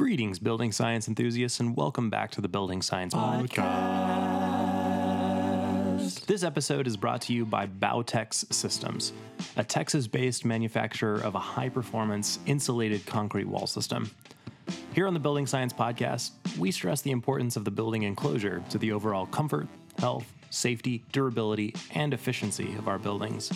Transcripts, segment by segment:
Greetings, building science enthusiasts, and welcome back to the Building Science Podcast. This episode is brought to you by Bautex Systems, a Texas based manufacturer of a high performance insulated concrete wall system. Here on the Building Science Podcast, we stress the importance of the building enclosure to the overall comfort, health, safety, durability, and efficiency of our buildings.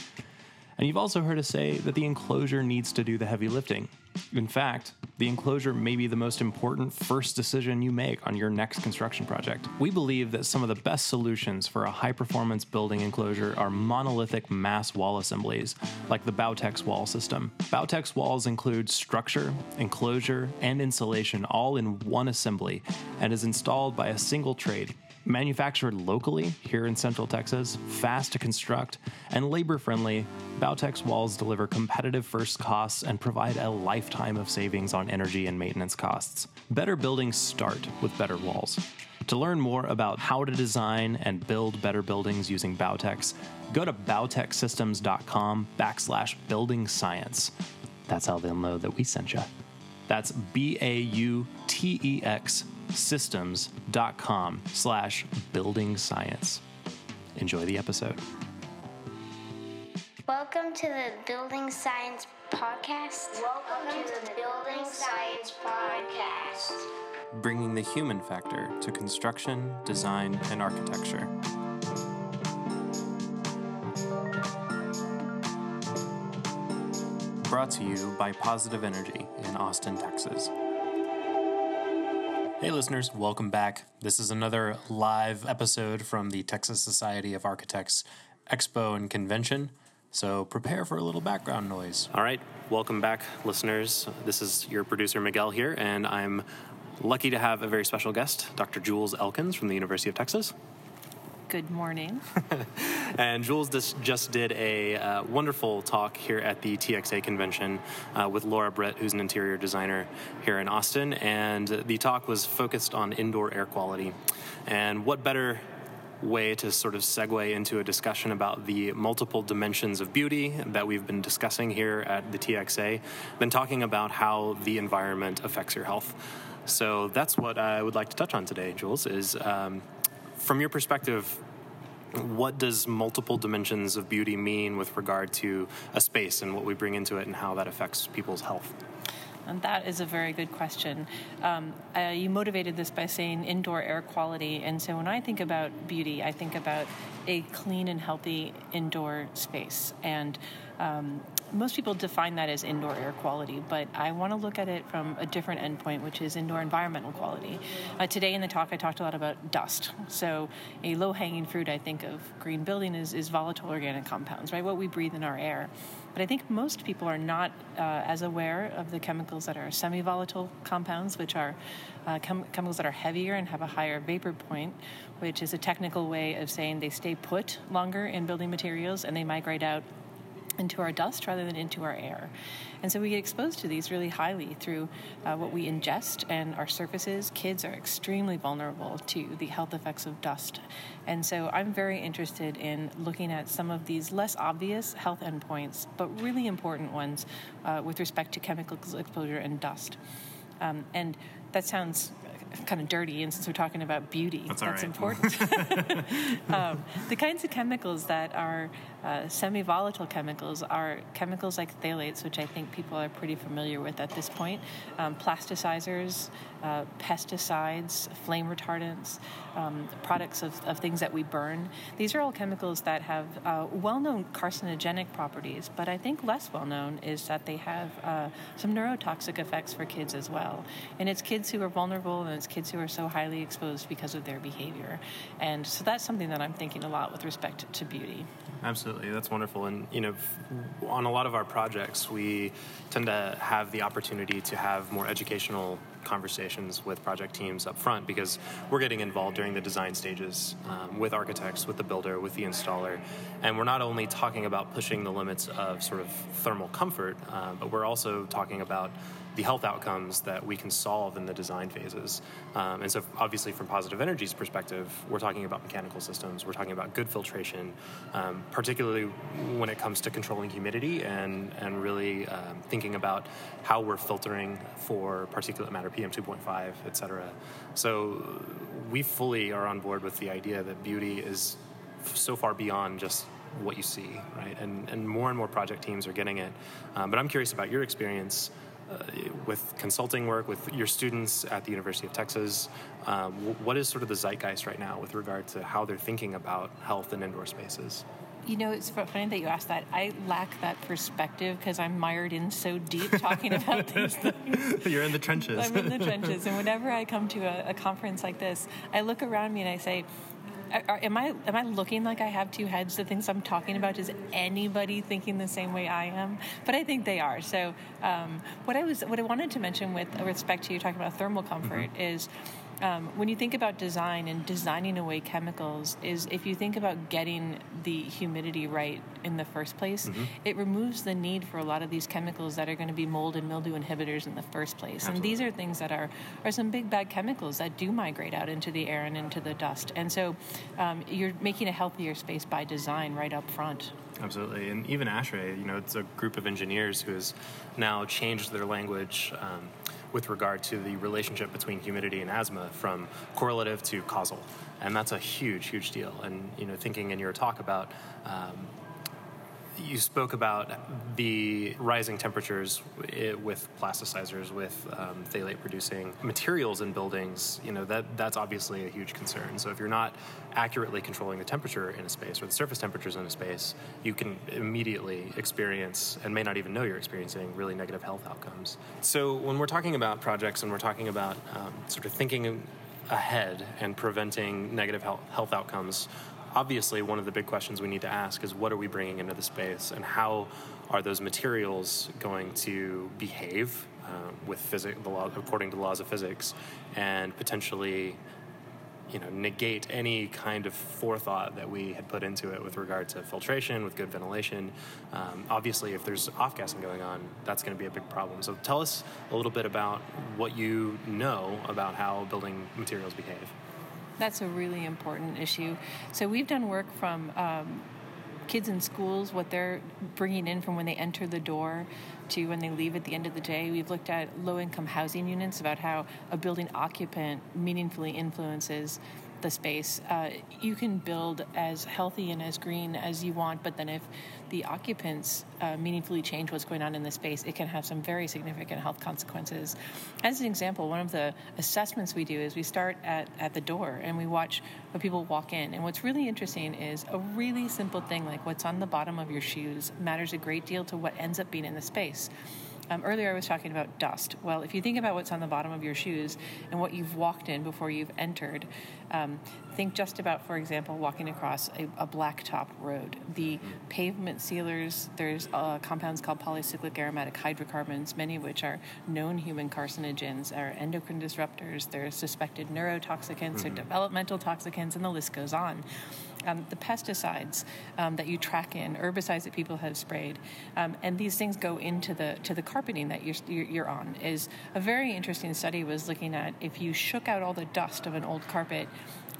And you've also heard us say that the enclosure needs to do the heavy lifting. In fact, the enclosure may be the most important first decision you make on your next construction project. We believe that some of the best solutions for a high performance building enclosure are monolithic mass wall assemblies, like the Bautex wall system. Bautex walls include structure, enclosure, and insulation all in one assembly and is installed by a single trade Manufactured locally here in Central Texas, fast to construct, and labor friendly, Bautex walls deliver competitive first costs and provide a lifetime of savings on energy and maintenance costs. Better buildings start with better walls. To learn more about how to design and build better buildings using Bautex, go to bautexsystems.com backslash building science. That's how they'll know that we sent you. That's B A U T E X systems.com slash building science. Enjoy the episode. Welcome to the Building Science Podcast. Welcome to the Building Science Podcast. Bringing the human factor to construction, design, and architecture. Brought to you by Positive Energy in Austin, Texas. Hey, listeners, welcome back. This is another live episode from the Texas Society of Architects Expo and Convention. So prepare for a little background noise. All right, welcome back, listeners. This is your producer, Miguel, here, and I'm lucky to have a very special guest, Dr. Jules Elkins from the University of Texas. Good morning. and Jules just, did a uh, wonderful talk here at the TXA convention uh, with Laura Brett, who's an interior designer here in Austin. And the talk was focused on indoor air quality. And what better way to sort of segue into a discussion about the multiple dimensions of beauty that we've been discussing here at the TXA, than talking about how the environment affects your health. So that's what I would like to touch on today, Jules, is um, from your perspective, what does multiple dimensions of beauty mean with regard to a space and what we bring into it and how that affects people's health? And that is a very good question. Um, uh, you motivated this by saying indoor air quality. And so when I think about beauty, I think about a clean and healthy indoor space. And um, most people define that as indoor air quality, but I want to look at it from a different endpoint, which is indoor environmental quality. Uh, today in the talk, I talked a lot about dust. So, a low hanging fruit, I think, of green building is, is volatile organic compounds, right? What we breathe in our air. But I think most people are not uh, as aware of the chemicals that are semi volatile compounds, which are uh, chem- chemicals that are heavier and have a higher vapor point, which is a technical way of saying they stay put longer in building materials and they migrate out into our dust rather than into our air. And so we get exposed to these really highly through uh, what we ingest and our surfaces. Kids are extremely vulnerable to the health effects of dust. And so I'm very interested in looking at some of these less obvious health endpoints, but really important ones uh, with respect to chemical exposure and dust. Um, and that sounds kind of dirty, and since we're talking about beauty, that's, that's right. important. um, the kinds of chemicals that are uh, semi volatile chemicals are chemicals like phthalates, which I think people are pretty familiar with at this point, um, plasticizers, uh, pesticides, flame retardants, um, products of, of, things that we burn. These are all chemicals that have uh, well known carcinogenic properties, but I think less well known is that they have uh, some neurotoxic effects for kids as well. And it's kids who are vulnerable and kids who are so highly exposed because of their behavior. And so that's something that I'm thinking a lot with respect to beauty. Absolutely, that's wonderful. And you know, on a lot of our projects, we tend to have the opportunity to have more educational conversations with project teams up front because we're getting involved during the design stages um, with architects, with the builder, with the installer, and we're not only talking about pushing the limits of sort of thermal comfort, uh, but we're also talking about the health outcomes that we can solve in the design phases. Um, and so, obviously, from positive energy's perspective, we're talking about mechanical systems, we're talking about good filtration, um, particularly when it comes to controlling humidity and, and really um, thinking about how we're filtering for particulate matter, PM2.5, et cetera. So, we fully are on board with the idea that beauty is so far beyond just what you see, right? And, and more and more project teams are getting it. Um, but I'm curious about your experience with consulting work with your students at the University of Texas. Um, what is sort of the zeitgeist right now with regard to how they're thinking about health and indoor spaces? You know, it's funny that you asked that. I lack that perspective because I'm mired in so deep talking about these things. You're in the trenches. I'm in the trenches. And whenever I come to a, a conference like this, I look around me and I say, are, am I am I looking like I have two heads? The things I'm talking about is anybody thinking the same way I am? But I think they are. So um, what I was what I wanted to mention with respect to you talking about thermal comfort mm-hmm. is um, when you think about design and designing away chemicals is if you think about getting the humidity right in the first place mm-hmm. it removes the need for a lot of these chemicals that are going to be mold and mildew inhibitors in the first place Absolutely. and these are things that are are some big bad chemicals that do migrate out into the air and into the dust and so um, you're making a healthier space by design right up front Absolutely, and even ASHRAE, you know, it's a group of engineers who has now changed their language um, with regard to the relationship between humidity and asthma from correlative to causal. And that's a huge, huge deal. And, you know, thinking in your talk about um, you spoke about the rising temperatures with plasticizers, with um, phthalate producing materials in buildings. You know that that's obviously a huge concern. So if you're not accurately controlling the temperature in a space or the surface temperatures in a space, you can immediately experience and may not even know you're experiencing really negative health outcomes. So when we're talking about projects and we're talking about um, sort of thinking ahead and preventing negative health, health outcomes obviously one of the big questions we need to ask is what are we bringing into the space and how are those materials going to behave uh, with physics, law, according to the laws of physics, and potentially, you know, negate any kind of forethought that we had put into it with regard to filtration, with good ventilation. Um, obviously, if there's off gassing going on, that's going to be a big problem. So, tell us a little bit about what you know about how building materials behave. That's a really important issue. So we've done work from um, kids in schools, what they're bringing in from when they enter the door to when they leave at the end of the day. We've looked at low income housing units, about how a building occupant meaningfully influences the space. Uh, you can build as healthy and as green as you want, but then if the occupants uh, meaningfully change what's going on in the space, it can have some very significant health consequences. As an example, one of the assessments we do is we start at, at the door and we watch when people walk in. And what's really interesting is a really simple thing like what's on the bottom of your shoes matters a great deal to what ends up being in the space. Um, earlier, I was talking about dust. Well, if you think about what's on the bottom of your shoes and what you've walked in before you've entered, um, think just about, for example, walking across a, a blacktop road. The pavement sealers, there's uh, compounds called polycyclic aromatic hydrocarbons, many of which are known human carcinogens, are endocrine disruptors, they're suspected neurotoxicants, mm-hmm. or developmental toxicants, and the list goes on um, the pesticides um, that you track in, herbicides that people have sprayed, um, and these things go into the to the carpeting that you're, you're on. Is a very interesting study was looking at if you shook out all the dust of an old carpet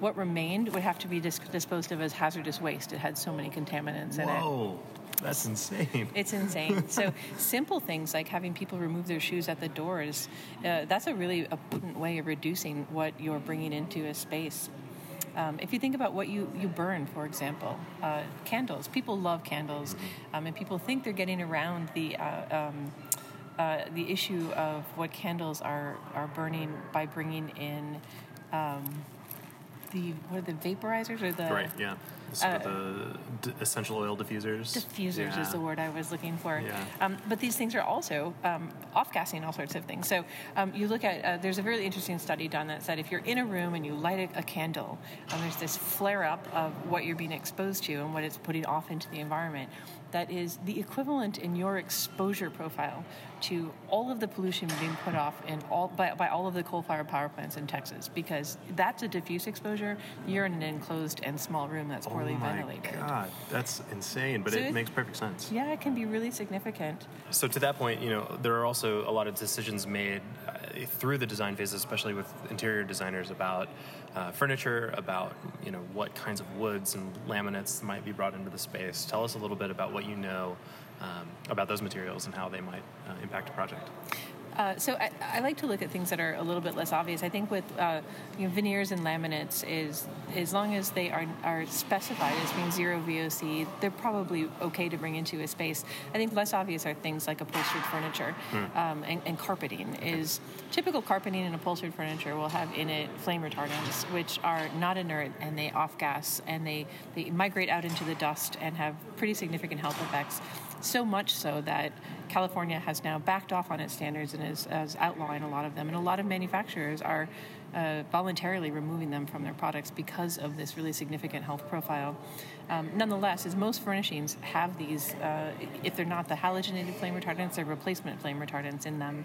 what remained would have to be dis- disposed of as hazardous waste. It had so many contaminants Whoa. in it. Whoa, that's insane. It's insane. so simple things like having people remove their shoes at the doors, uh, that's a really a potent way of reducing what you're bringing into a space. Um, if you think about what you, you burn, for example, uh, candles. People love candles, mm-hmm. um, and people think they're getting around the uh, um, uh, the issue of what candles are are burning by bringing in um, the what are the vaporizers or the right yeah uh, the d- essential oil diffusers. Diffusers yeah. is the word I was looking for. Yeah. Um, but these things are also um, off-gassing all sorts of things. So um, you look at uh, there's a really interesting study done that said if you're in a room and you light a, a candle, and there's this flare-up of what you're being exposed to and what it's putting off into the environment that is the equivalent in your exposure profile to all of the pollution being put off in all by, by all of the coal-fired power plants in Texas because that's a diffuse exposure. You're in an enclosed and small room that's poorly oh my ventilated. God, that's insane, but So it it- makes perfect sense. Yeah, it can be really significant. So to that point, you know, there are also a lot of decisions made uh, through the design phase, especially with interior designers about uh, furniture, about you know what kinds of woods and laminates might be brought into the space. Tell us a little bit about what you know um, about those materials and how they might uh, impact a project. Uh, so I, I like to look at things that are a little bit less obvious. I think with uh, you know, veneers and laminates is as long as they are are specified as being zero VOC, they're probably okay to bring into a space. I think less obvious are things like upholstered furniture um, and, and carpeting. Is typical carpeting and upholstered furniture will have in it flame retardants, which are not inert and they off gas and they they migrate out into the dust and have pretty significant health effects. So much so that California has now backed off on its standards and is, is outlawing a lot of them. And a lot of manufacturers are uh, voluntarily removing them from their products because of this really significant health profile. Um, nonetheless, as most furnishings have these, uh, if they're not the halogenated flame retardants, they're replacement flame retardants in them.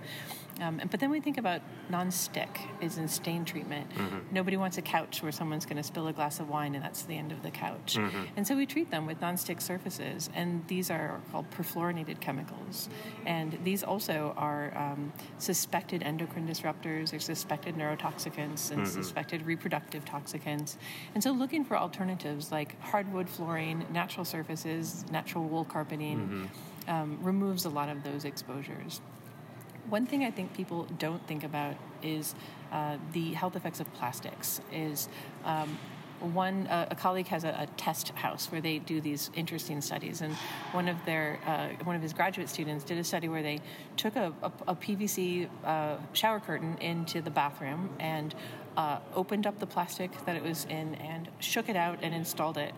Um, and- but then we think about non-stick is in stain treatment. Nobody wants a couch where someone's going to spill a glass of wine and that's the end of the couch. And so we treat them with non-stick surfaces, and these are called perfluorinated chemicals. And these also are um, suspected endocrine disruptors, they're suspected neurotoxicants, and suspected reproductive toxicants. And so looking for alternatives like hardwood flooring, natural surfaces, natural wool carpeting um, removes a lot of those exposures. One thing I think people don't think about is uh, the health effects of plastics. Is um, one uh, a colleague has a, a test house where they do these interesting studies, and one of their uh, one of his graduate students did a study where they took a, a, a PVC uh, shower curtain into the bathroom and uh, opened up the plastic that it was in and shook it out and installed it,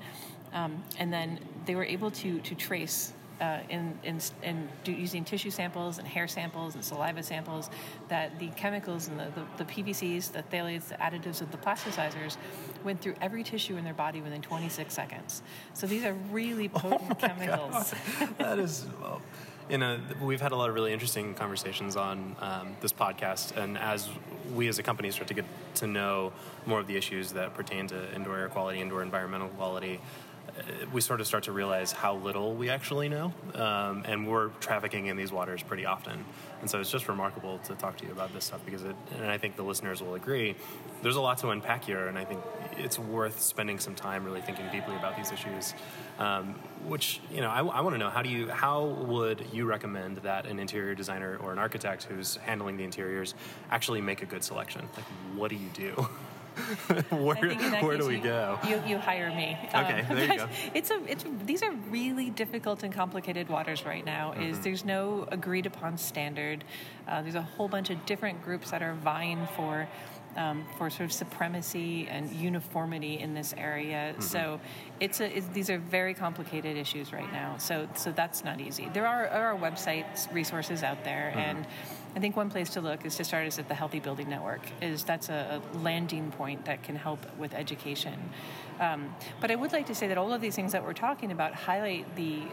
um, and then they were able to to trace uh, in, in, in do, using tissue samples and hair samples and saliva samples that the chemicals and the, the, the PVCs, the phthalates, the additives, and the plasticizers went through every tissue in their body within 26 seconds. So these are really potent chemicals. that is, well, you know, we've had a lot of really interesting conversations on um, this podcast, and as we as a company start to get to know more of the issues that pertain to indoor air quality, indoor environmental quality, we sort of start to realize how little we actually know, um, and we're trafficking in these waters pretty often. And so it's just remarkable to talk to you about this stuff because it, and I think the listeners will agree, there's a lot to unpack here, and I think it's worth spending some time really thinking deeply about these issues. Um, which you know, I, I want to know how do you, how would you recommend that an interior designer or an architect who's handling the interiors actually make a good selection? Like, what do you do? where I think in that where do we you, go? You, you hire me. Um, Okay, there you go. It's a, it's these are really difficult and complicated waters right now. Is Mm-hmm. there's no agreed upon standard. Uh, there's a whole bunch of different groups that are vying for. Um, for sort of supremacy and uniformity in this area, Mm-hmm. so it's, a, it's these are very complicated issues right now. So so that's not easy. There are, there are websites resources out there, Mm-hmm. and I think one place to look is to start is at the Healthy Building Network. Is that's a, landing point that can help with education. Um, but I would like to say that all of these things that we're talking about highlight the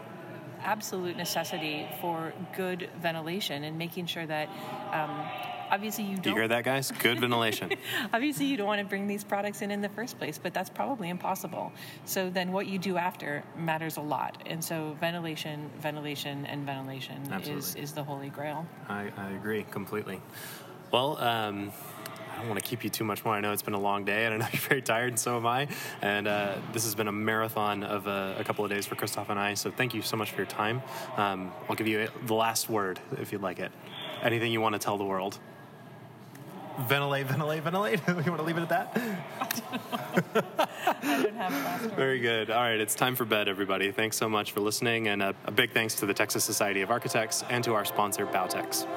absolute necessity for good ventilation and making sure that um, obviously you You don't hear that, guys? Good ventilation. obviously you don't want to bring these products in in the first place but that's probably impossible so then what you do after matters a lot and so ventilation ventilation and ventilation is, is the holy grail I, I agree completely. Well, um, I don't want to keep you too much more. I know it's been a long day, and I know you're very tired, and so am I. And uh, this has been a marathon of uh, a couple of days for Christoph and I. So thank you so much for your time. Um, I'll give you the last word if you'd like it. Anything you want to tell the world? Ventilate, ventilate, ventilate. you want to leave it at that? I don't have a last word. Very good. All right, it's time for bed, everybody. Thanks so much for listening, and a, a big thanks to the Texas Society of Architects and to our sponsor, Bautex.